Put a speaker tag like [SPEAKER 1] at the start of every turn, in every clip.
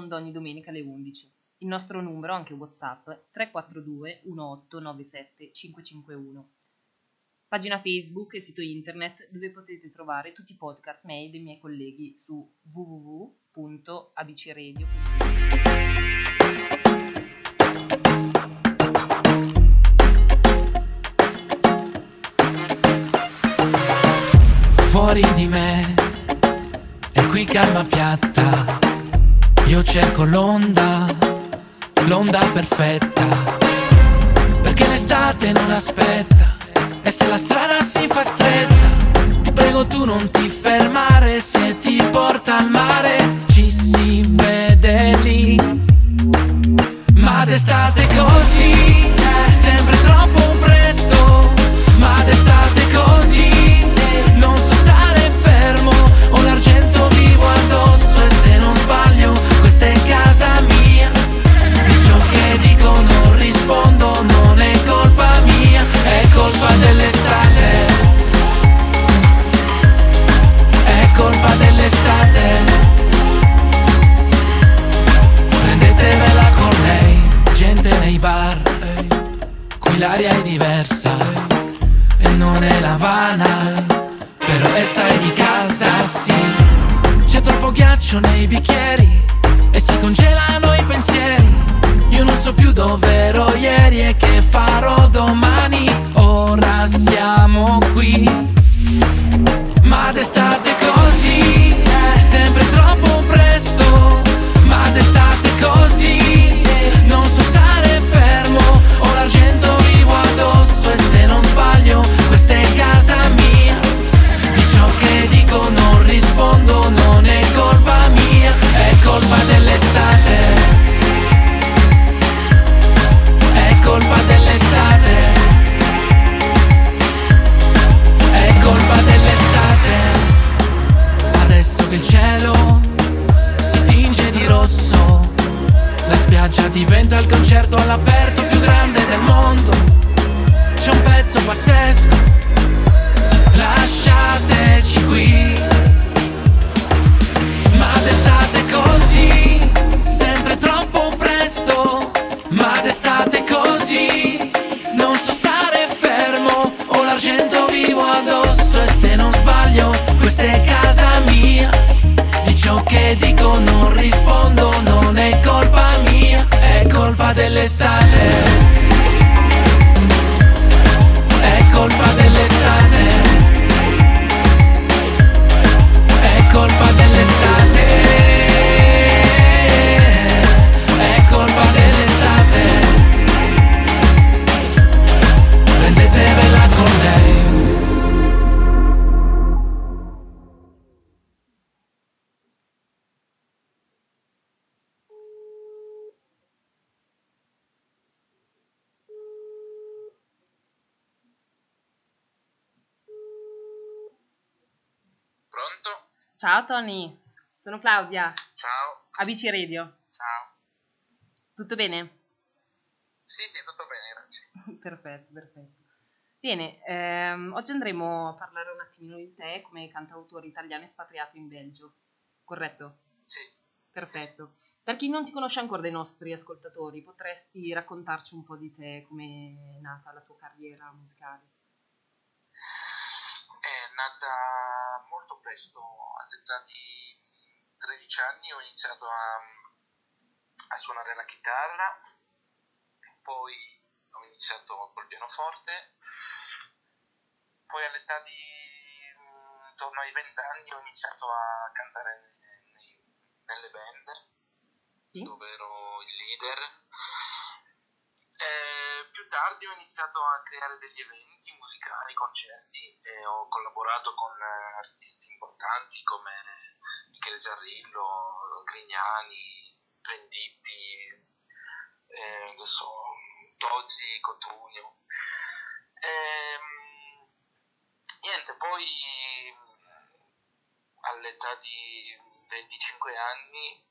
[SPEAKER 1] onda ogni domenica alle 11. Il nostro numero, anche WhatsApp, 342 1897 551. Pagina Facebook e sito internet dove potete trovare tutti i podcast e dei miei colleghi su www.abcradio.it.
[SPEAKER 2] Fuori di me è qui calma piatta, io cerco l'onda, l'onda perfetta, perché l'estate non aspetta e se la strada si fa stretta, ti prego tu non ti fermare se ti porta al mare, ci si vede lì. Ma d'estate così, sempre troppo Però è stai di casa, sì. C'è troppo ghiaccio nei bicchieri e si congelano i pensieri. Io non so più dove ero ieri e che farò dico non rispondo, non è colpa mia, è colpa dell'estate.
[SPEAKER 1] Ciao Tony, sono Claudia,
[SPEAKER 3] Ciao.
[SPEAKER 1] ABC Radio.
[SPEAKER 3] Ciao.
[SPEAKER 1] Tutto bene?
[SPEAKER 3] Sì, sì, tutto bene, grazie.
[SPEAKER 1] perfetto, perfetto. Bene, ehm, oggi andremo a parlare un attimino di te come cantautore italiano espatriato in Belgio, corretto?
[SPEAKER 3] Sì.
[SPEAKER 1] Perfetto. Per chi non ti conosce ancora dei nostri ascoltatori, potresti raccontarci un po' di te, come è nata la tua carriera musicale?
[SPEAKER 3] È nata molto presto, all'età di 13 anni ho iniziato a, a suonare la chitarra, poi ho iniziato col pianoforte, poi all'età di mm, intorno ai 20 anni ho iniziato a cantare nei- nelle band
[SPEAKER 1] Sì?
[SPEAKER 3] dove ero il leader. Eh, più tardi ho iniziato a creare degli eventi musicali, concerti e ho collaborato con eh, artisti importanti come Michele Zarrillo, Grignani, Vendippi, eh, so, Tozzi, Cotugno. Ehm, niente, poi all'età di 25 anni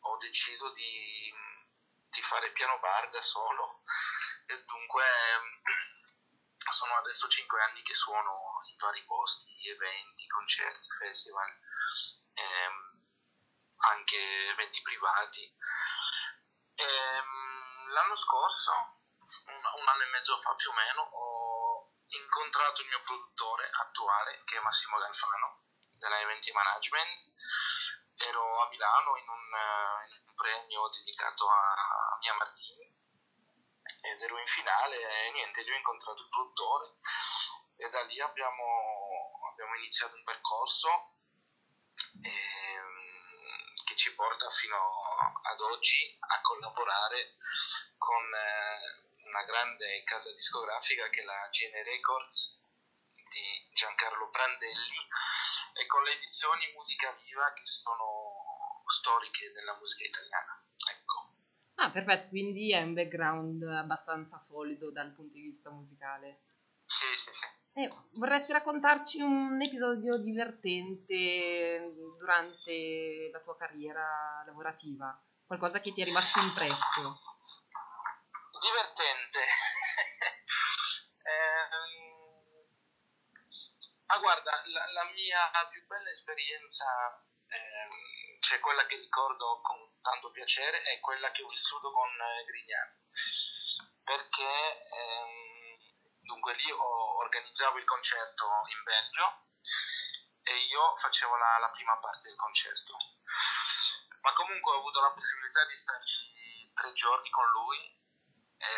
[SPEAKER 3] ho deciso di, di fare piano bar da solo e dunque mh, sono adesso 5 anni che suono in vari posti, eventi, concerti, festival. Ehm, anche eventi privati. Ehm, l'anno scorso, un, un, anno e mezzo fa più o meno, ho incontrato il mio produttore attuale, che è Massimo Galfano, della Eventi Management. Ero a Milano in un, in un premio dedicato a Mia Martini ed ero in finale e niente, lì ho incontrato il produttore e da lì abbiamo, abbiamo iniziato un percorso ehm, che ci porta fino ad oggi a collaborare con eh, una grande casa discografica che è la GN Records di Giancarlo Prandelli e con le edizioni Musica Viva che sono storiche della musica italiana. Ecco.
[SPEAKER 1] Ah, perfetto, quindi è un background abbastanza solido dal punto di vista musicale.
[SPEAKER 3] Sì, sì, sì.
[SPEAKER 1] Eh, vorresti raccontarci un episodio divertente durante la tua carriera lavorativa? Qualcosa che ti è rimasto impresso?
[SPEAKER 3] Divertente. eh, ah, guarda, la, la, mia più bella esperienza, eh, cioè quella che ricordo con tanto piacere, è quella che ho vissuto con eh, Grignani. Perché... Ehm, Dunque lì ho, organizzavo il concerto in Belgio e io facevo la, la prima parte del concerto. Ma comunque ho avuto la possibilità di starci tre giorni con lui. E,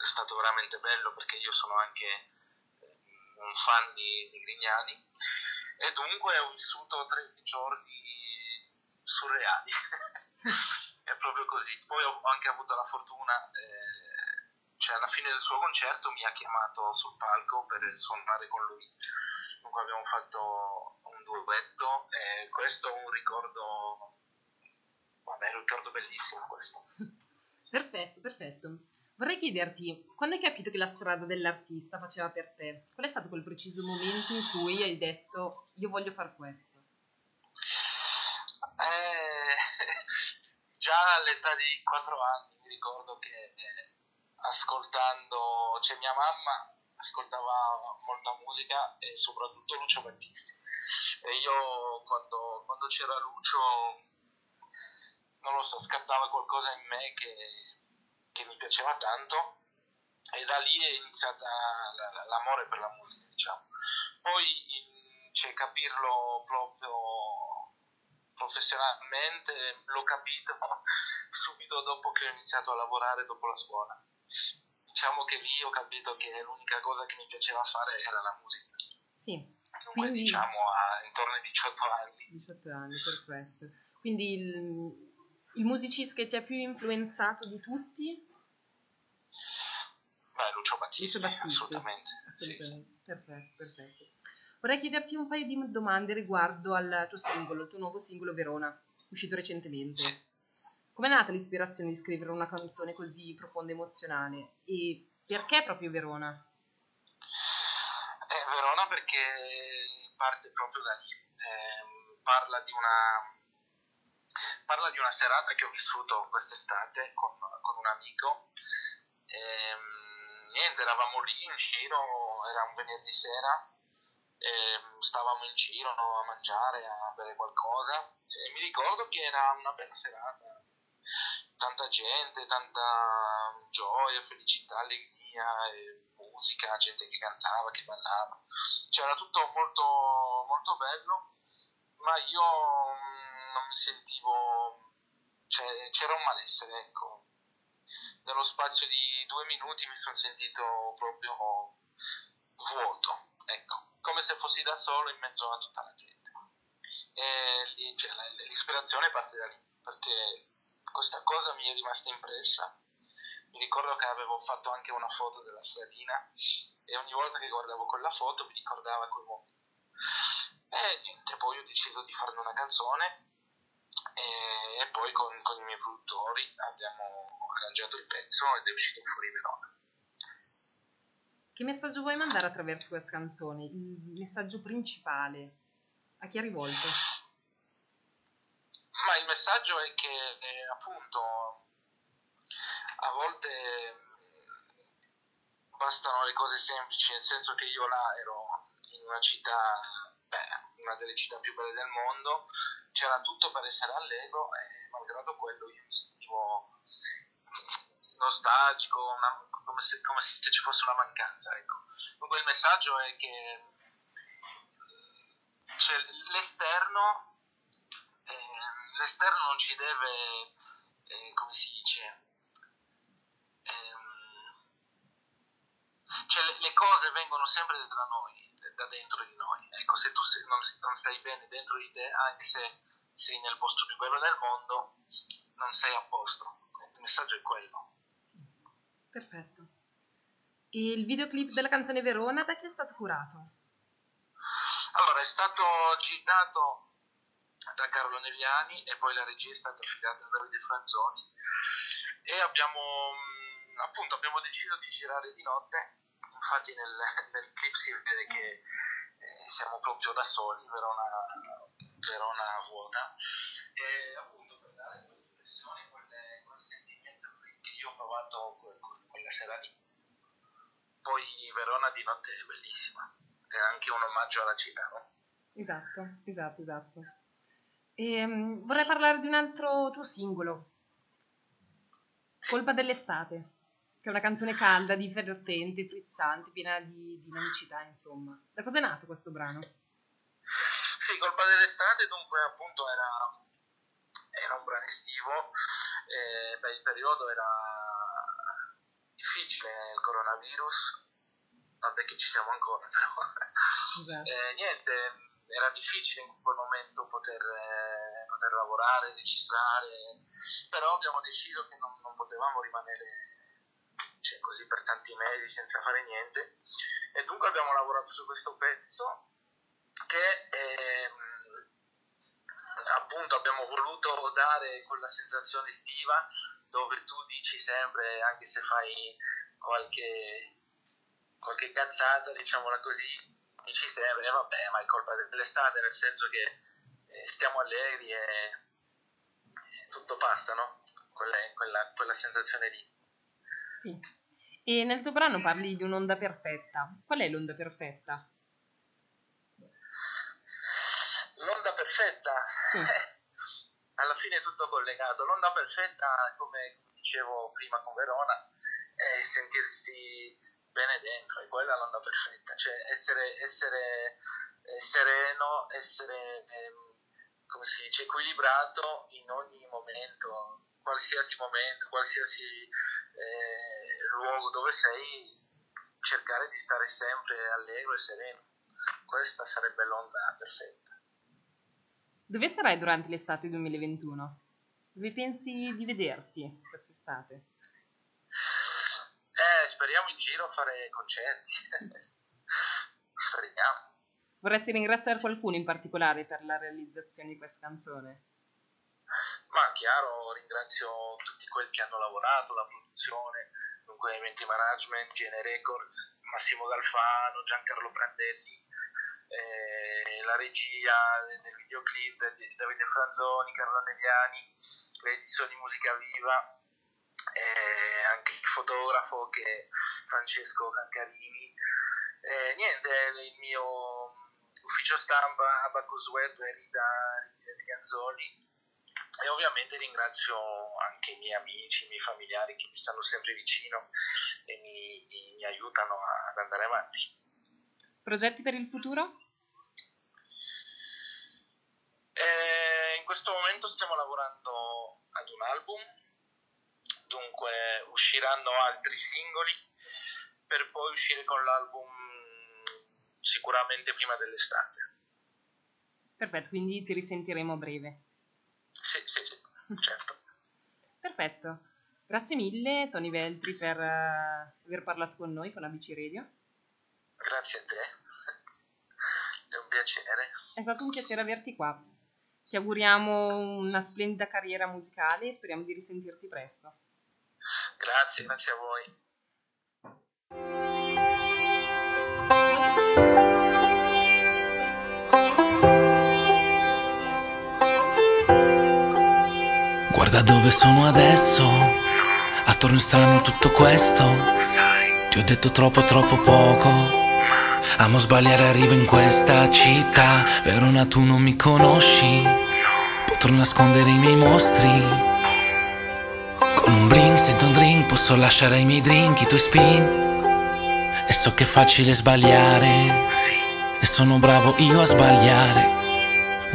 [SPEAKER 3] è stato veramente bello perché io sono anche eh, un fan di, di Grignani e dunque ho vissuto tre giorni surreali. è proprio così. Poi ho anche avuto la fortuna eh, cioè alla fine del suo concerto mi ha chiamato sul palco per suonare con lui. Dunque abbiamo fatto un duetto e questo è un ricordo, vabbè, un ricordo bellissimo questo.
[SPEAKER 1] Perfetto, perfetto. Vorrei chiederti, quando hai capito che la strada dell'artista faceva per te? Qual è stato quel preciso momento in cui hai detto io voglio fare questo?
[SPEAKER 3] Eh, già all'età di 4 anni mi ricordo che ascoltando, cioè mia mamma ascoltava molta musica e soprattutto Lucio Battisti e io quando, quando c'era Lucio non lo so, scattava qualcosa in me che, che mi piaceva tanto e da lì è iniziata l'amore per la musica diciamo poi cioè, capirlo proprio professionalmente l'ho capito subito dopo che ho iniziato a lavorare dopo la scuola diciamo che lì ho capito che l'unica cosa che mi piaceva fare era la musica.
[SPEAKER 1] Sì.
[SPEAKER 3] Dunque Quindi... diciamo a, intorno ai 18 anni.
[SPEAKER 1] 18 anni, perfetto. Quindi il, il musicista che ti ha più influenzato di tutti?
[SPEAKER 3] Beh, Lucio Battisti, Lucio Battisti. assolutamente.
[SPEAKER 1] assolutamente. Sì, sì. Perfetto, perfetto. Vorrei chiederti un paio di domande riguardo al tuo singolo, il tuo nuovo singolo Verona, uscito recentemente. Sì. Com'è nata l'ispirazione di scrivere una canzone così profonda e emozionale? E perché proprio Verona?
[SPEAKER 3] Eh, Verona perché parte proprio da lì. Eh, parla, di una, parla di una serata che ho vissuto quest'estate con, con un amico. Eh, niente, eravamo lì in giro, era un venerdì sera, stavamo in giro a mangiare, a bere qualcosa e mi ricordo che era una bella serata tanta gente, tanta gioia, felicità, allegria, musica, gente che cantava, che ballava. C'era tutto molto, molto bello, ma io mm, non mi sentivo, cioè, c'era un malessere, ecco. Nello spazio di due minuti mi sono sentito proprio vuoto, ecco, come se fossi da solo in mezzo a tutta la gente. E cioè, l'ispirazione parte da lì, perché questa cosa mi è rimasta impressa. Mi ricordo che avevo fatto anche una foto della stradina e ogni volta che guardavo quella foto mi ricordava quel momento. E niente, poi ho deciso di farne una canzone e, poi con, con, i miei produttori abbiamo arrangiato il pezzo ed è uscito fuori Verona.
[SPEAKER 1] Che messaggio vuoi mandare attraverso questa canzone? Il messaggio principale? A chi è rivolto?
[SPEAKER 3] Ma il messaggio è che eh, appunto a volte bastano le cose semplici, nel senso che io là ero in una città beh, una delle città più belle del mondo, c'era tutto per essere allegro e malgrado quello io mi sentivo nostalgico, una, come, se, come, se, ci fosse una mancanza. Ecco. Dunque il messaggio è che cioè, l'esterno, eh, l'esterno non ci deve, eh, come si dice, ehm, cioè le, le, cose vengono sempre da noi, da dentro di noi. Ecco, se tu sei, non, non, stai bene dentro di te, anche se sei nel posto più bello del mondo, non sei a posto. Il messaggio è quello.
[SPEAKER 1] Perfetto. E il videoclip della canzone Verona da chi è stato curato?
[SPEAKER 3] Allora, è stato girato da Carlo Neviani e poi la regia è stata affidata da Davide Franzoni e abbiamo appunto abbiamo deciso di girare di notte infatti nel, nel clip si vede che eh, siamo proprio da soli Verona, Verona vuota e appunto per dare quell'impressione quel sentimento che io ho provato quella sera lì poi Verona di notte è bellissima è anche un omaggio alla città, no?
[SPEAKER 1] Esatto, esatto, esatto. E, um, vorrei parlare di un altro tuo singolo, sì. Colpa dell'estate, che è una canzone calda, divertente, frizzante, piena di dinamicità, insomma. Da cosa è nato questo brano?
[SPEAKER 3] Sì, Colpa dell'estate dunque appunto era, era un brano estivo, eh, beh, il periodo era difficile, il coronavirus, vabbè che ci siamo ancora, però esatto. eh, niente, era difficile in quel momento poter, eh, poter, lavorare, registrare, però abbiamo deciso che non, non potevamo rimanere cioè, così per tanti mesi senza fare niente e dunque abbiamo lavorato su questo pezzo che eh, appunto abbiamo voluto dare quella sensazione estiva dove tu dici sempre anche se fai qualche qualche cazzata, diciamola così, dici sempre, eh, vabbè, ma è colpa dell'estate, nel senso che eh, stiamo allegri e tutto passa, no? Quella, quella, quella sensazione lì.
[SPEAKER 1] Sì. E nel tuo brano parli di un'onda perfetta. Qual è l'onda perfetta?
[SPEAKER 3] L'onda perfetta? Sì. Eh, alla fine è tutto collegato. L'onda perfetta, come dicevo prima con Verona, è sentirsi bene dentro, è quella l'onda perfetta, cioè essere, essere eh, sereno, essere, ehm, come si dice, equilibrato in ogni momento, qualsiasi momento, qualsiasi eh, luogo dove sei, cercare di stare sempre allegro e sereno. Questa sarebbe l'onda perfetta.
[SPEAKER 1] Dove sarai durante l'estate 2021? Dove pensi di vederti quest'estate?
[SPEAKER 3] Eh, speriamo in giro a fare concerti. speriamo.
[SPEAKER 1] Vorresti ringraziare qualcuno in particolare per la realizzazione di questa canzone?
[SPEAKER 3] Ma chiaro, ringrazio tutti quelli che hanno lavorato, la produzione, dunque Eventi Management, Gene Records, Massimo Galfano, Giancarlo Prandelli, eh, la regia del videoclip Davide Franzoni, Carlo Neviani, le edizioni Musica Viva, e anche il fotografo che è Francesco Cancarini. E niente, il mio ufficio stampa Abacus Web Rita Riganzoli e ovviamente ringrazio anche i miei amici, i miei familiari che mi stanno sempre vicino e mi, mi, mi aiutano ad andare avanti.
[SPEAKER 1] Progetti per il futuro?
[SPEAKER 3] Eh, in questo momento stiamo lavorando ad un album dunque usciranno altri singoli per poi uscire con l'album sicuramente prima dell'estate.
[SPEAKER 1] Perfetto, quindi ti risentiremo a breve.
[SPEAKER 3] Sì, sì, sì, certo.
[SPEAKER 1] Perfetto. Grazie mille Tony Veltri per uh, aver parlato con noi con ABC Radio.
[SPEAKER 3] Grazie a te. È un piacere.
[SPEAKER 1] È stato un piacere averti qua. Ti auguriamo una splendida carriera musicale e speriamo di risentirti presto.
[SPEAKER 3] Grazie, grazie a voi.
[SPEAKER 2] Guarda dove sono adesso, attorno strano tutto questo. Ti ho detto troppo troppo poco, Amo sbagliare, arrivo in questa città. Verona, tu non mi conosci. Potrò nascondere i miei mostri. Con un blink sento un drink, posso lasciare i miei drink, i tuoi spin. E so che è facile sbagliare. E sono bravo io a sbagliare.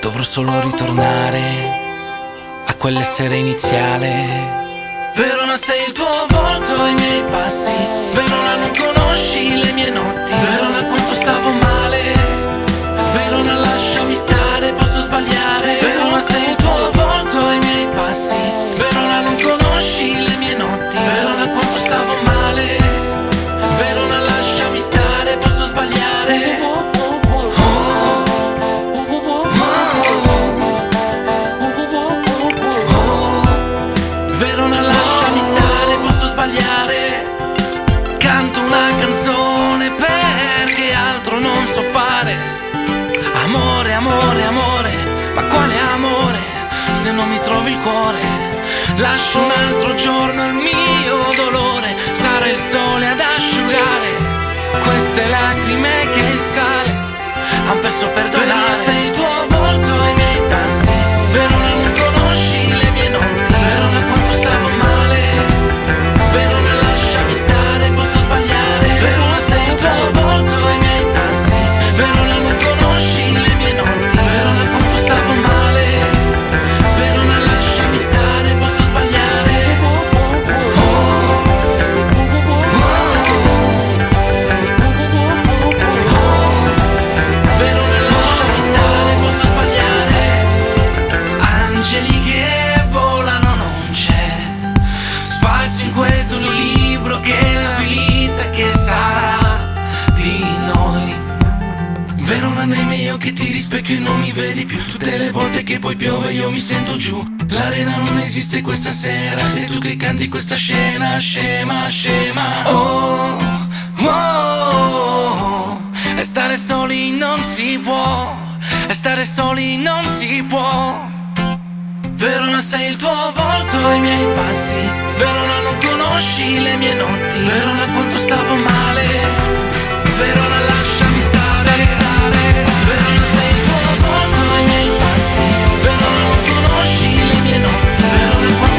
[SPEAKER 2] Dovrò solo ritornare quell'essere iniziale. Verona sei il tuo volto i miei passi. Verona non conosci le mie notti. Verona quanto stavo male. Verona lasciami stare, posso sbagliare. Verona sei il tuo volto i miei passi. Verona non conosci le mie notti. Verona quanto una canzone perché altro non so fare. Amore, amore, amore, ma quale amore se non mi trovi il cuore? Lascio un altro giorno il mio dolore Sarà il sole ad asciugare queste lacrime che il sale. Han perso perdonare Verona sei il tuo L'arena non esiste questa sera. Sei tu che canti questa scena Scema, scema. Oh, oh, oh. E stare soli non si può. E stare soli non si può. Verona sei il tuo volto e i miei passi. Verona non conosci le mie notti. Verona quanto stavo male. Verona lasciami lleno, pero de